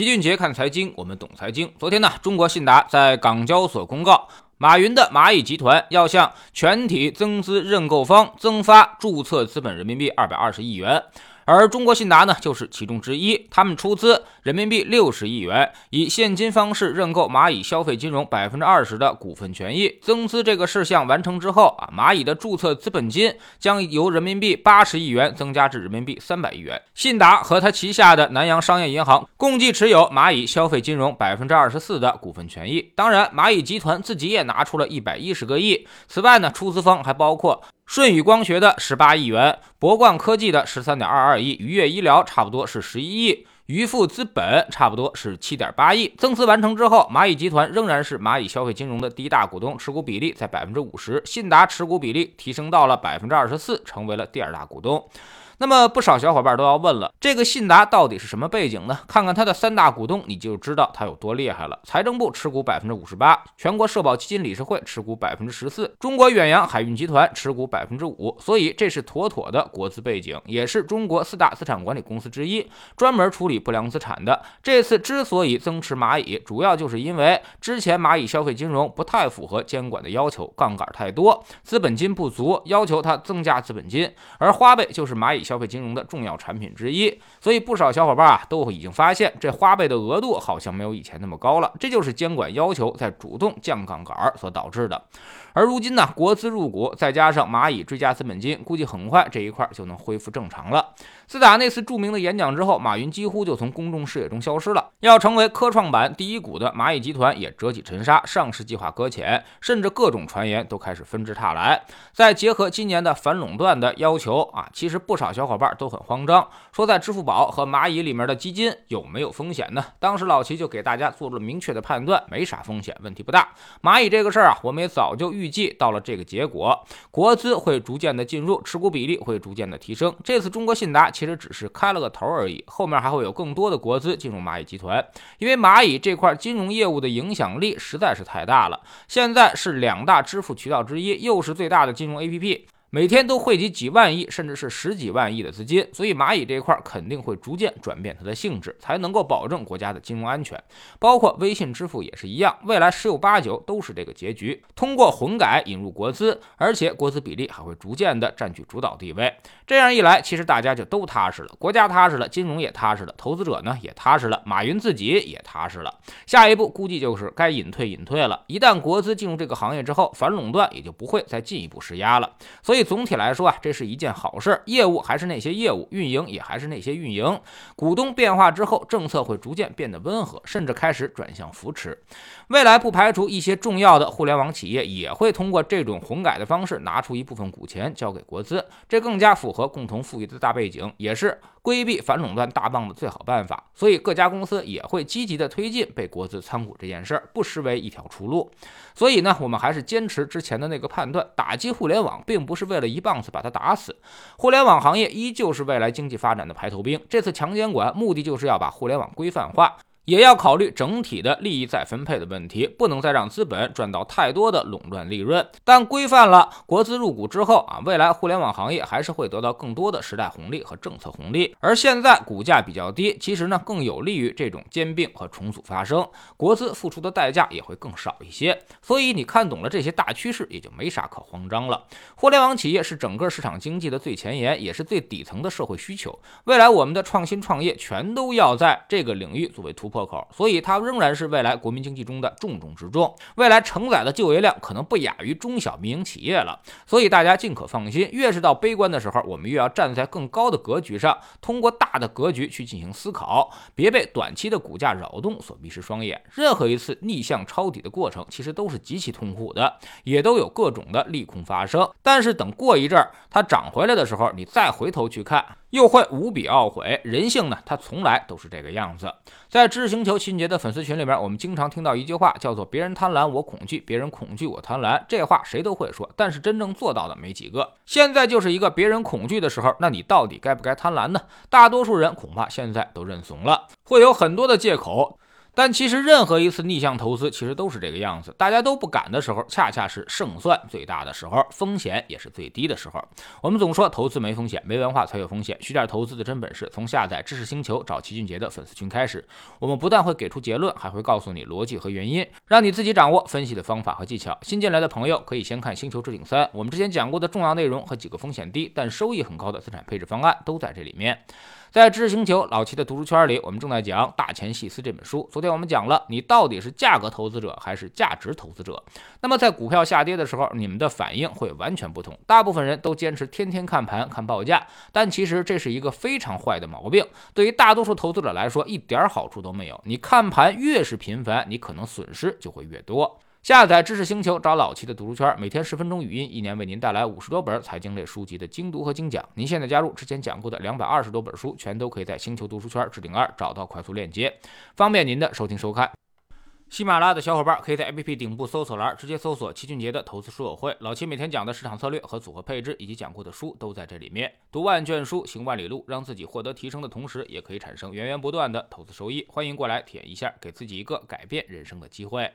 齐俊杰看财经，我们懂财经。昨天呢，中国信达在港交所公告，马云的蚂蚁集团要向全体增资认购方增发注册资本人民币二百二十亿元。而中国信达呢，就是其中之一。他们出资人民币六十亿元，以现金方式认购蚂蚁消费金融百分之二十的股份权益。增资这个事项完成之后啊，蚂蚁的注册资本金将由人民币八十亿元增加至人民币三百亿元。信达和他旗下的南洋商业银行共计持有蚂蚁消费金融百分之二十四的股份权益。当然，蚂蚁集团自己也拿出了一百一十个亿。此外呢，出资方还包括。舜宇光学的十八亿元，博冠科技的十三点二二亿，愉悦医疗差不多是十一亿，余富资本差不多是七点八亿。增资完成之后，蚂蚁集团仍然是蚂蚁消费金融的第一大股东，持股比例在百分之五十，信达持股比例提升到了百分之二十四，成为了第二大股东。那么不少小伙伴都要问了，这个信达到底是什么背景呢？看看它的三大股东，你就知道它有多厉害了。财政部持股百分之五十八，全国社保基金理事会持股百分之十四，中国远洋海运集团持股百分之五，所以这是妥妥的国资背景，也是中国四大资产管理公司之一，专门处理不良资产的。这次之所以增持蚂蚁，主要就是因为之前蚂蚁消费金融不太符合监管的要求，杠杆太多，资本金不足，要求它增加资本金，而花呗就是蚂蚁。消费金融的重要产品之一，所以不少小伙伴啊都已经发现，这花呗的额度好像没有以前那么高了，这就是监管要求在主动降杠杆所导致的。而如今呢，国资入股，再加上蚂蚁追加资本金，估计很快这一块就能恢复正常了。自打那次著名的演讲之后，马云几乎就从公众视野中消失了。要成为科创板第一股的蚂蚁集团也折戟沉沙，上市计划搁浅，甚至各种传言都开始纷至沓来。再结合今年的反垄断的要求啊，其实不少小伙伴都很慌张，说在支付宝和蚂蚁里面的基金有没有风险呢？当时老齐就给大家做了明确的判断，没啥风险，问题不大。蚂蚁这个事儿啊，我们也早就预计到了这个结果，国资会逐渐的进入，持股比例会逐渐的提升。这次中国信达。其实只是开了个头而已，后面还会有更多的国资进入蚂蚁集团，因为蚂蚁这块金融业务的影响力实在是太大了，现在是两大支付渠道之一，又是最大的金融 APP。每天都汇集几万亿，甚至是十几万亿的资金，所以蚂蚁这一块肯定会逐渐转变它的性质，才能够保证国家的金融安全。包括微信支付也是一样，未来十有八九都是这个结局。通过混改引入国资，而且国资比例还会逐渐的占据主导地位。这样一来，其实大家就都踏实了，国家踏实了，金融也踏实了，投资者呢也踏实了，马云自己也踏实了。下一步估计就是该隐退隐退了。一旦国资进入这个行业之后，反垄断也就不会再进一步施压了。所以。总体来说啊，这是一件好事。业务还是那些业务，运营也还是那些运营。股东变化之后，政策会逐渐变得温和，甚至开始转向扶持。未来不排除一些重要的互联网企业也会通过这种混改的方式拿出一部分股权交给国资，这更加符合共同富裕的大背景，也是。规避反垄断大棒的最好办法，所以各家公司也会积极的推进被国资参股这件事儿，不失为一条出路。所以呢，我们还是坚持之前的那个判断，打击互联网并不是为了一棒子把它打死，互联网行业依旧是未来经济发展的排头兵。这次强监管目的就是要把互联网规范化。也要考虑整体的利益再分配的问题，不能再让资本赚到太多的垄断利润。但规范了国资入股之后啊，未来互联网行业还是会得到更多的时代红利和政策红利。而现在股价比较低，其实呢更有利于这种兼并和重组发生，国资付出的代价也会更少一些。所以你看懂了这些大趋势，也就没啥可慌张了。互联网企业是整个市场经济的最前沿，也是最底层的社会需求。未来我们的创新创业全都要在这个领域作为突破。口，所以它仍然是未来国民经济中的重中之重。未来承载的就业量可能不亚于中小民营企业了，所以大家尽可放心。越是到悲观的时候，我们越要站在更高的格局上，通过大的格局去进行思考，别被短期的股价扰动所迷失双眼。任何一次逆向抄底的过程，其实都是极其痛苦的，也都有各种的利空发生。但是等过一阵儿它涨回来的时候，你再回头去看。又会无比懊悔，人性呢，它从来都是这个样子。在日星球秦杰的粉丝群里面，我们经常听到一句话，叫做“别人贪婪我恐惧，别人恐惧我贪婪”。这话谁都会说，但是真正做到的没几个。现在就是一个别人恐惧的时候，那你到底该不该贪婪呢？大多数人恐怕现在都认怂了，会有很多的借口。但其实任何一次逆向投资，其实都是这个样子。大家都不敢的时候，恰恰是胜算最大的时候，风险也是最低的时候。我们总说投资没风险，没文化才有风险。学点投资的真本事，从下载知识星球找齐俊杰的粉丝群开始。我们不但会给出结论，还会告诉你逻辑和原因，让你自己掌握分析的方法和技巧。新进来的朋友可以先看《星球置顶三》，我们之前讲过的重要内容和几个风险低但收益很高的资产配置方案都在这里面。在知识星球老齐的读书圈里，我们正在讲《大钱细思》这本书。昨天我们讲了，你到底是价格投资者还是价值投资者？那么在股票下跌的时候，你们的反应会完全不同。大部分人都坚持天天看盘、看报价，但其实这是一个非常坏的毛病。对于大多数投资者来说，一点好处都没有。你看盘越是频繁，你可能损失就会越多。下载知识星球，找老七的读书圈，每天十分钟语音，一年为您带来五十多本财经类书籍的精读和精讲。您现在加入之前讲过的两百二十多本书，全都可以在星球读书圈置顶二找到快速链接，方便您的收听收看。喜马拉雅的小伙伴可以在 APP 顶部搜索栏直接搜索“齐俊杰的投资书友会”，老七每天讲的市场策略和组合配置，以及讲过的书都在这里面。读万卷书，行万里路，让自己获得提升的同时，也可以产生源源不断的投资收益。欢迎过来体验一下，给自己一个改变人生的机会。